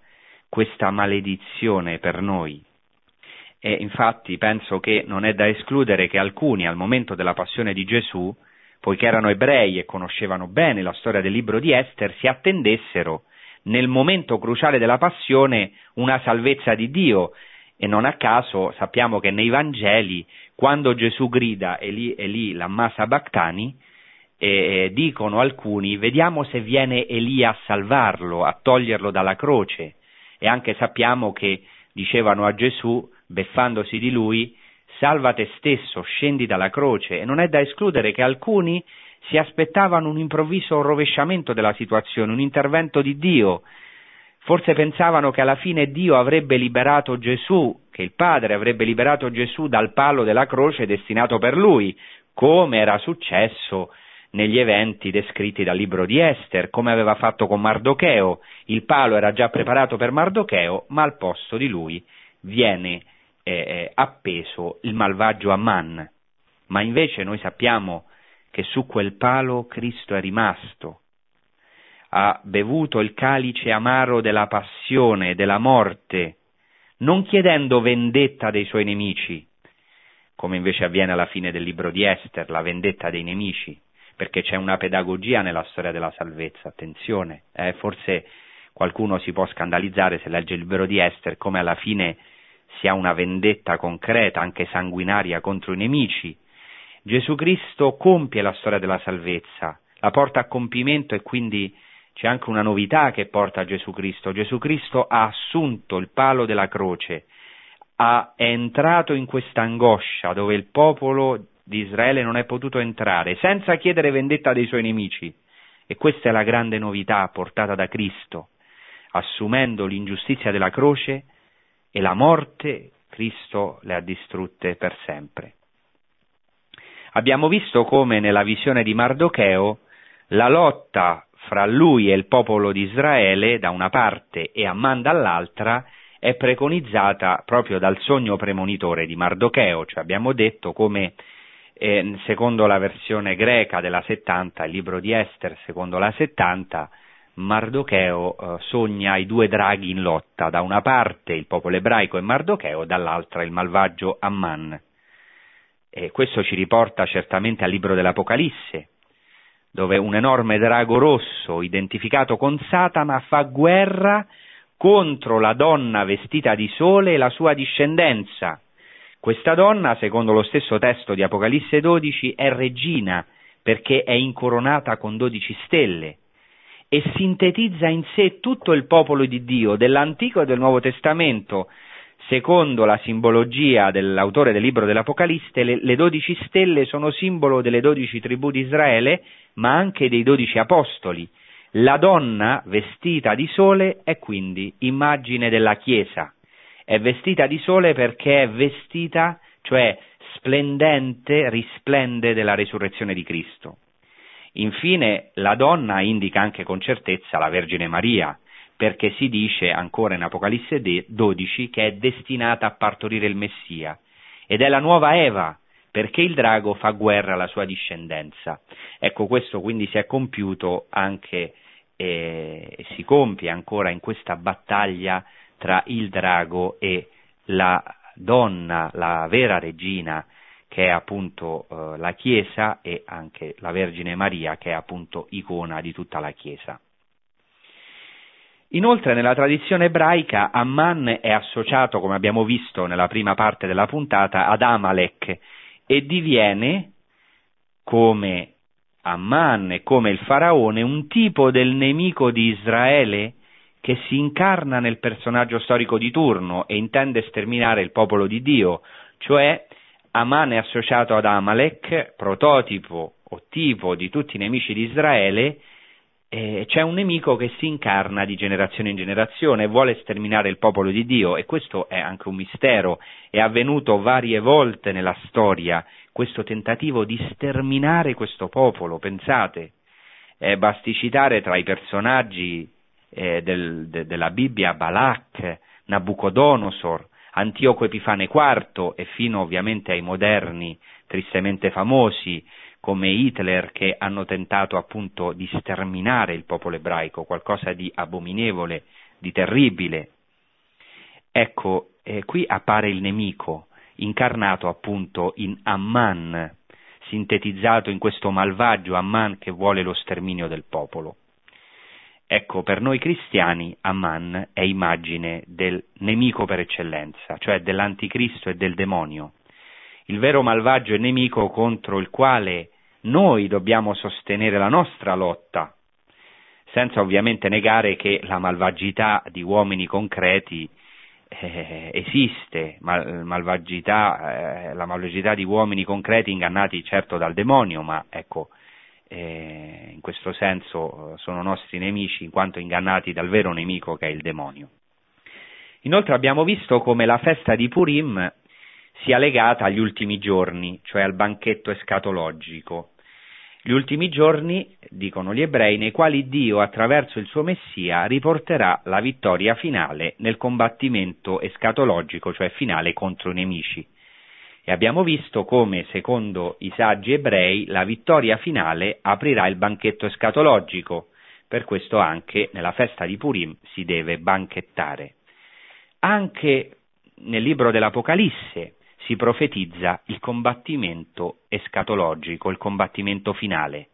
questa maledizione per noi. E infatti penso che non è da escludere che alcuni al momento della passione di Gesù, poiché erano ebrei e conoscevano bene la storia del libro di Esther, si attendessero nel momento cruciale della passione una salvezza di Dio e non a caso sappiamo che nei Vangeli quando Gesù grida Eli, Eli lamma sabachthani eh, dicono alcuni vediamo se viene Elia a salvarlo, a toglierlo dalla croce e anche sappiamo che dicevano a Gesù beffandosi di lui salva te stesso, scendi dalla croce e non è da escludere che alcuni si aspettavano un improvviso rovesciamento della situazione, un intervento di Dio. Forse pensavano che alla fine Dio avrebbe liberato Gesù, che il Padre avrebbe liberato Gesù dal palo della croce destinato per lui, come era successo negli eventi descritti dal libro di Esther, come aveva fatto con Mardocheo. Il palo era già preparato per Mardocheo, ma al posto di lui viene eh, eh appeso il malvagio Amman. Ma invece noi sappiamo che su quel palo Cristo è rimasto, ha bevuto il calice amaro della passione, della morte, non chiedendo vendetta dei suoi nemici, come invece avviene alla fine del libro di Esther, la vendetta dei nemici, perché c'è una pedagogia nella storia della salvezza, attenzione, eh, forse qualcuno si può scandalizzare se legge il libro di Esther come alla fine si ha una vendetta concreta, anche sanguinaria, contro i nemici, Gesù Cristo compie la storia della salvezza, la porta a compimento e quindi c'è anche una novità che porta a Gesù Cristo. Gesù Cristo ha assunto il palo della croce, ha, è entrato in questa angoscia dove il popolo di Israele non è potuto entrare, senza chiedere vendetta dei suoi nemici. E questa è la grande novità portata da Cristo. Assumendo l'ingiustizia della croce e la morte, Cristo le ha distrutte per sempre. Abbiamo visto come nella visione di Mardocheo la lotta fra lui e il popolo di Israele da una parte e Amman dall'altra è preconizzata proprio dal sogno premonitore di Mardocheo, cioè abbiamo detto come eh, secondo la versione greca della 70, il libro di Esther secondo la 70, Mardocheo eh, sogna i due draghi in lotta, da una parte il popolo ebraico e Mardocheo, dall'altra il malvagio Amman. E questo ci riporta certamente al libro dell'Apocalisse, dove un enorme drago rosso, identificato con Satana, fa guerra contro la donna vestita di sole e la sua discendenza. Questa donna, secondo lo stesso testo di Apocalisse 12, è regina perché è incoronata con dodici stelle e sintetizza in sé tutto il popolo di Dio dell'Antico e del Nuovo Testamento, secondo la simbologia dell'autore del libro dell'Apocalisse, le, le dodici stelle sono simbolo delle dodici tribù di Israele, ma anche dei dodici apostoli. La donna vestita di sole è quindi immagine della Chiesa. È vestita di sole perché è vestita, cioè splendente, risplende della risurrezione di Cristo. Infine, la donna indica anche con certezza la Vergine Maria, perché si dice ancora in Apocalisse 12 che è destinata a partorire il Messia ed è la nuova Eva perché il drago fa guerra alla sua discendenza. Ecco, questo quindi si è compiuto anche e eh, si compie ancora in questa battaglia tra il drago e la donna, la vera regina, che è appunto eh, la Chiesa, e anche la Vergine Maria, che è appunto icona di tutta la Chiesa. Inoltre nella tradizione ebraica Amman è associato, come abbiamo visto nella prima parte della puntata, ad Amalek e diviene, come Amman e come il faraone, un tipo del nemico di Israele che si incarna nel personaggio storico di turno e intende sterminare il popolo di Dio, cioè Aman è associato ad Amalek, prototipo o tipo di tutti i nemici di Israele, eh, c'è un nemico che si incarna di generazione in generazione e vuole sterminare il popolo di Dio e questo è anche un mistero, è avvenuto varie volte nella storia questo tentativo di sterminare questo popolo, pensate, eh, basti citare tra i personaggi eh, del, de, della Bibbia Balak, Nabucodonosor, Antioco Epifane IV e fino ovviamente ai moderni tristemente famosi come Hitler che hanno tentato appunto di sterminare il popolo ebraico, qualcosa di abominevole, di terribile. Ecco, eh, qui appare il nemico, incarnato appunto in Amman, sintetizzato in questo malvagio Amman che vuole lo sterminio del popolo. Ecco, per noi cristiani Amman è immagine del nemico per eccellenza, cioè dell'anticristo e del demonio. Il vero malvagio e nemico contro il quale noi dobbiamo sostenere la nostra lotta, senza ovviamente negare che la malvagità di uomini concreti eh, esiste, mal, malvagità, eh, la malvagità di uomini concreti ingannati certo dal demonio, ma ecco, eh, in questo senso sono nostri nemici in quanto ingannati dal vero nemico che è il demonio. Inoltre abbiamo visto come la festa di Purim sia legata agli ultimi giorni, cioè al banchetto escatologico. Gli ultimi giorni, dicono gli ebrei, nei quali Dio, attraverso il suo Messia, riporterà la vittoria finale nel combattimento escatologico, cioè finale contro i nemici. Abbiamo visto come, secondo i saggi ebrei, la vittoria finale aprirà il banchetto escatologico. Per questo anche nella festa di Purim si deve banchettare. Anche nel libro dell'Apocalisse si profetizza il combattimento escatologico, il combattimento finale.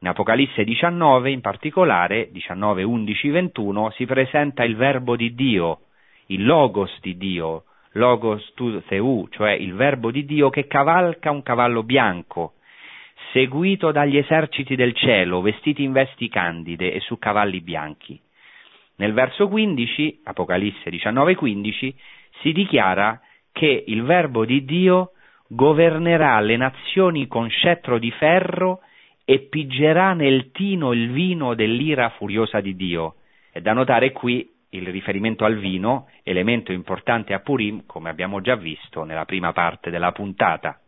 In Apocalisse 19, in particolare, 19, 11, 21, si presenta il verbo di Dio, il logos di Dio, logos tu theu, cioè il verbo di Dio che cavalca un cavallo bianco, seguito dagli eserciti del cielo, vestiti in vesti candide e su cavalli bianchi. Nel verso 15, Apocalisse 19, 15, si dichiara che il Verbo di Dio governerà le nazioni con scettro di ferro e piggerà nel tino il vino dell'ira furiosa di Dio. È da notare qui il riferimento al vino, elemento importante a Purim, come abbiamo già visto nella prima parte della puntata.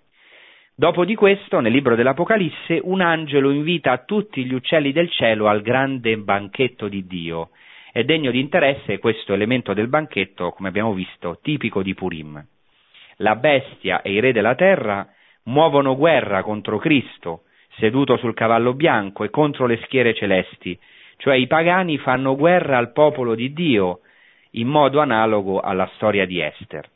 Dopo di questo, nel libro dell'Apocalisse, un angelo invita tutti gli uccelli del cielo al grande banchetto di Dio. È degno di interesse questo elemento del banchetto, come abbiamo visto, tipico di Purim la bestia e i re della terra muovono guerra contro Cristo, seduto sul cavallo bianco, e contro le schiere celesti, cioè i pagani fanno guerra al popolo di Dio, in modo analogo alla storia di Esther.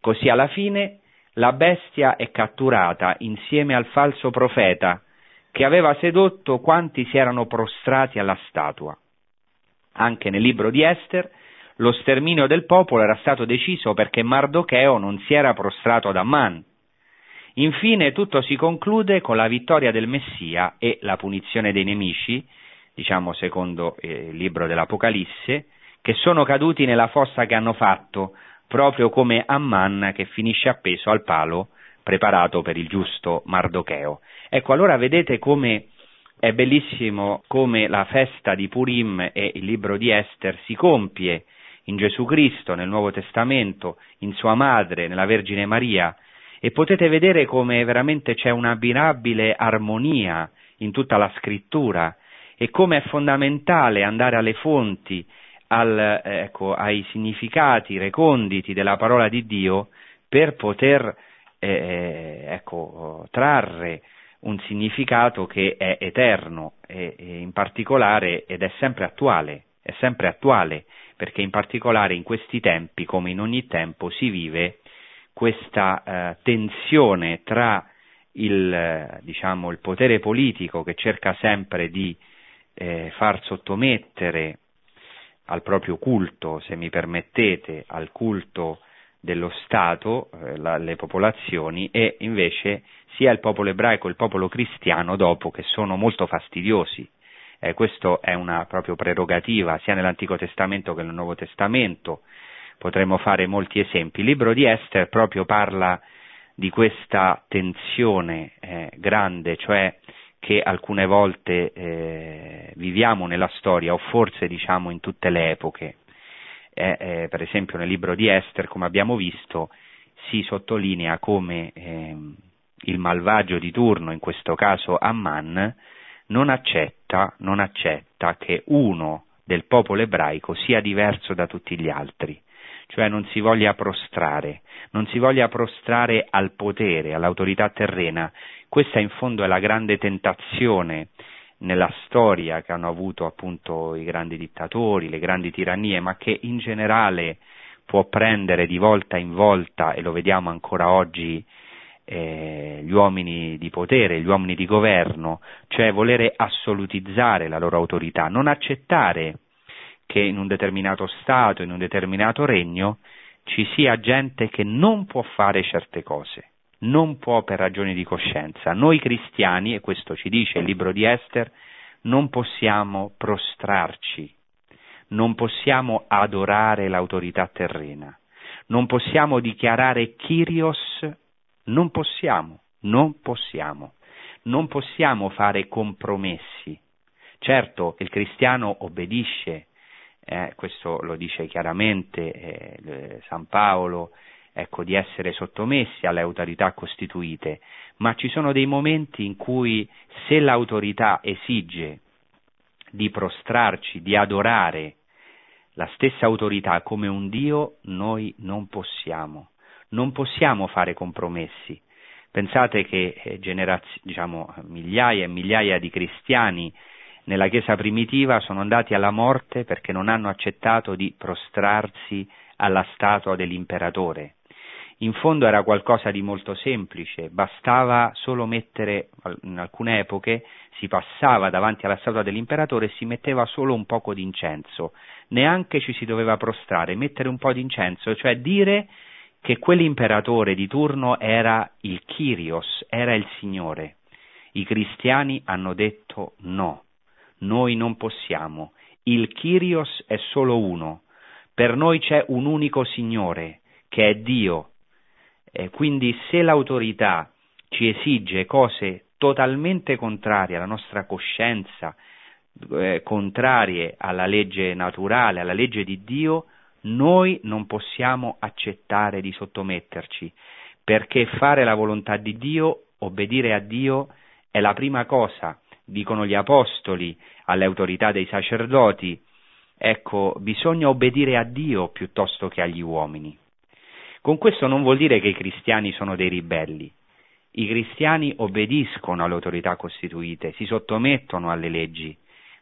Così alla fine la bestia è catturata insieme al falso profeta, che aveva sedotto quanti si erano prostrati alla statua. Anche nel libro di Esther lo sterminio del popolo era stato deciso perché Mardocheo non si era prostrato ad Amman. Infine tutto si conclude con la vittoria del Messia e la punizione dei nemici, diciamo secondo eh, il libro dell'Apocalisse, che sono caduti nella fossa che hanno fatto, proprio come Amman che finisce appeso al palo preparato per il giusto Mardocheo. Ecco, allora vedete come è bellissimo come la festa di Purim e il libro di Esther si compie in Gesù Cristo, nel Nuovo Testamento, in Sua Madre, nella Vergine Maria, e potete vedere come veramente c'è un'abbinabile armonia in tutta la scrittura e come è fondamentale andare alle fonti, al, ecco, ai significati reconditi della parola di Dio per poter eh, ecco, trarre un significato che è eterno e, e in particolare ed è sempre attuale, è sempre attuale perché in particolare in questi tempi, come in ogni tempo, si vive questa eh, tensione tra il, eh, diciamo, il, potere politico che cerca sempre di eh, far sottomettere al proprio culto, se mi permettete, al culto dello Stato, eh, la, le popolazioni, e invece sia il popolo ebraico che il popolo cristiano dopo che sono molto fastidiosi Eh, questo è una proprio prerogativa sia nell'Antico Testamento che nel Nuovo Testamento. Potremmo fare molti esempi. Il libro di Esther proprio parla di questa tensione eh, grande, cioè che alcune volte eh, viviamo nella storia o forse diciamo in tutte le epoche. Eh, eh, per esempio nel libro di Esther, come abbiamo visto, si sottolinea come ehm, il malvagio di turno, in questo caso Amman, non accetta, non accetta che uno del popolo ebraico sia diverso da tutti gli altri, cioè non si voglia prostrare, non si voglia prostrare al potere, all'autorità terrena. Questa in fondo è la grande tentazione nella storia che hanno avuto appunto i grandi dittatori, le grandi tirannie, ma che in generale può prendere di volta in volta, e lo vediamo ancora oggi, eh, gli uomini di potere, gli uomini di governo, cioè volere assolutizzare la loro autorità, non accettare che in un determinato Stato, in un determinato regno, ci sia gente che non può fare certe cose, non può per ragioni di coscienza. Noi cristiani, e questo ci dice il libro di Esther, non possiamo prostrarci non possiamo adorare l'autorità terrena, non possiamo dichiarare Kyrios, non possiamo, non possiamo, non possiamo fare compromessi. Certo, il cristiano obbedisce, eh, questo lo dice chiaramente eh, San Paolo, ecco, di essere sottomessi alle autorità costituite, ma ci sono dei momenti in cui se l'autorità esige di prostrarci, di adorare la stessa autorità come un Dio noi non possiamo, non possiamo fare compromessi. Pensate che eh, generaz- diciamo, migliaia e migliaia di cristiani nella Chiesa primitiva sono andati alla morte perché non hanno accettato di prostrarsi alla statua dell'imperatore. In fondo era qualcosa di molto semplice, bastava solo mettere, in alcune epoche, si passava davanti alla statua dell'imperatore e si metteva solo un poco di incenso, neanche ci si doveva prostrare, mettere un po' di incenso, cioè dire che quell'imperatore di turno era il Kyrios, era il Signore. I cristiani hanno detto no, noi non possiamo, il Kyrios è solo uno, per noi c'è un unico Signore, che è Dio, eh, quindi se l'autorità ci esige cose totalmente contrarie alla nostra coscienza, eh, contrarie alla legge naturale, alla legge di Dio, noi non possiamo accettare di sottometterci, perché fare la volontà di Dio, obbedire a Dio, è la prima cosa, dicono gli apostoli alle autorità dei sacerdoti, ecco, bisogna obbedire a Dio piuttosto che agli uomini. Con questo non vuol dire che i cristiani sono dei ribelli. I cristiani obbediscono alle autorità costituite, si sottomettono alle leggi,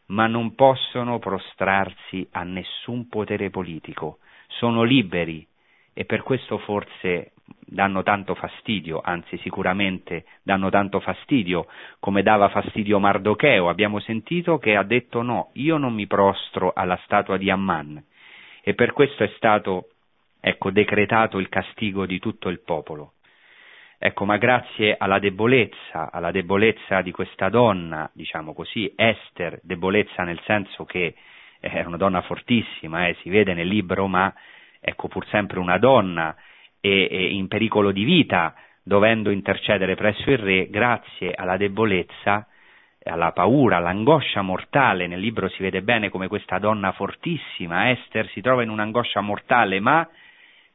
ma non possono prostrarsi a nessun potere politico. Sono liberi e per questo forse danno tanto fastidio, anzi sicuramente danno tanto fastidio, come dava fastidio Mardocheo. Abbiamo sentito che ha detto no, io non mi prostro alla statua di Amman e per questo è stato ecco, decretato il castigo di tutto il popolo. Ecco, ma grazie alla debolezza, alla debolezza di questa donna, diciamo così, Esther, debolezza nel senso che era una donna fortissima, eh, si vede nel libro, ma ecco pur sempre una donna e, e in pericolo di vita, dovendo intercedere presso il re, grazie alla debolezza, alla paura, all'angoscia mortale, nel libro si vede bene come questa donna fortissima, Esther, si trova in un'angoscia mortale, ma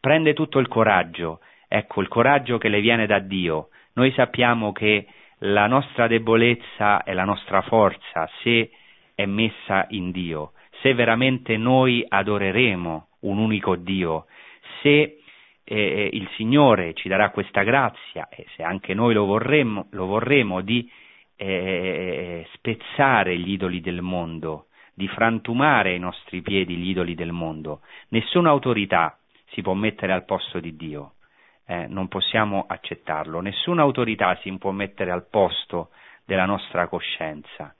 prende tutto il coraggio, ecco il coraggio che le viene da Dio. Noi sappiamo che la nostra debolezza è la nostra forza se è messa in Dio, se veramente noi adoreremo un unico Dio, se eh, il Signore ci darà questa grazia e se anche noi lo vorremmo, lo vorremmo di eh, spezzare gli idoli del mondo, di frantumare ai nostri piedi gli idoli del mondo. Nessuna autorità si può mettere al posto di Dio. Eh, non possiamo accettarlo. Nessuna autorità si può mettere al posto della nostra coscienza.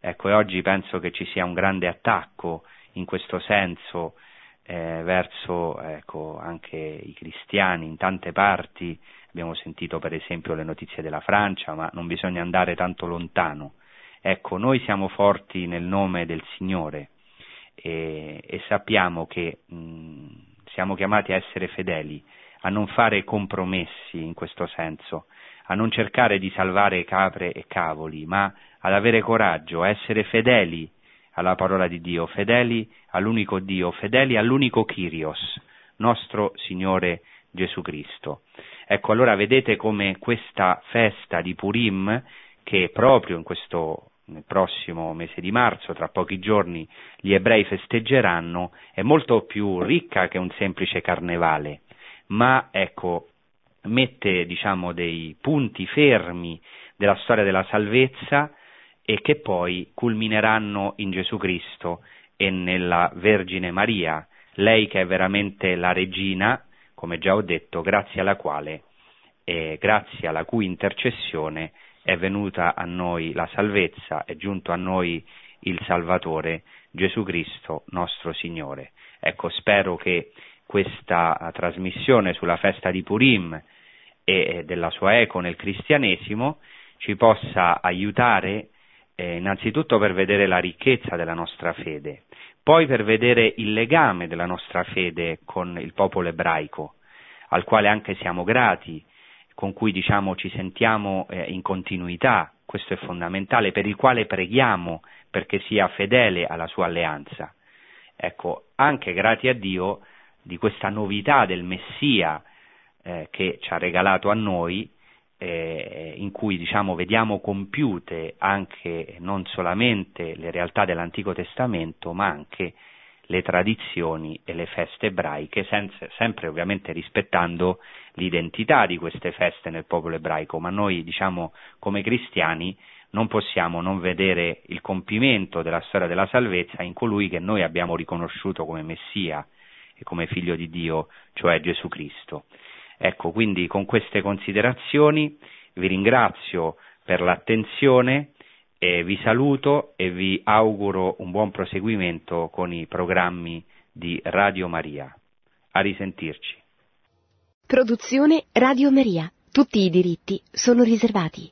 Ecco, e oggi penso che ci sia un grande attacco in questo senso eh, verso ecco, anche i cristiani in tante parti. Abbiamo sentito per esempio le notizie della Francia, ma non bisogna andare tanto lontano. Ecco, noi siamo forti nel nome del Signore e, e sappiamo che mh, siamo chiamati a essere fedeli, a non fare compromessi in questo senso, a non cercare di salvare capre e cavoli, ma ad avere coraggio, a essere fedeli alla parola di Dio, fedeli all'unico Dio, fedeli all'unico Kyrios, nostro Signore Gesù Cristo. Ecco, allora vedete come questa festa di Purim, che proprio in questo nel prossimo mese di marzo, tra pochi giorni, gli ebrei festeggeranno, è molto più ricca che un semplice carnevale, ma ecco, mette diciamo dei punti fermi della storia della salvezza e che poi culmineranno in Gesù Cristo e nella Vergine Maria, lei che è veramente la regina, come già ho detto, grazie alla quale e grazie alla cui intercessione è venuta a noi la salvezza, è giunto a noi il Salvatore, Gesù Cristo, nostro Signore. Ecco, spero che questa trasmissione sulla festa di Purim e della sua eco nel cristianesimo ci possa aiutare eh, innanzitutto per vedere la ricchezza della nostra fede, poi per vedere il legame della nostra fede con il popolo ebraico, al quale anche siamo grati, con cui diciamo ci sentiamo eh, in continuità, questo è fondamentale, per il quale preghiamo perché sia fedele alla sua alleanza. Ecco, anche grati a Dio di questa novità del Messia eh, che ci ha regalato a noi, eh, in cui diciamo, vediamo compiute anche non solamente le realtà dell'Antico Testamento, ma anche le tradizioni e le feste ebraiche, senza, sempre ovviamente rispettando l'identità di queste feste nel popolo ebraico, ma noi diciamo come cristiani non possiamo non vedere il compimento della storia della salvezza in colui che noi abbiamo riconosciuto come Messia e come figlio di Dio, cioè Gesù Cristo. Ecco, quindi con queste considerazioni vi ringrazio per l'attenzione e vi saluto e vi auguro un buon proseguimento con i programmi di Radio Maria. A risentirci. Produzione Radio Maria. Tutti i diritti sono riservati.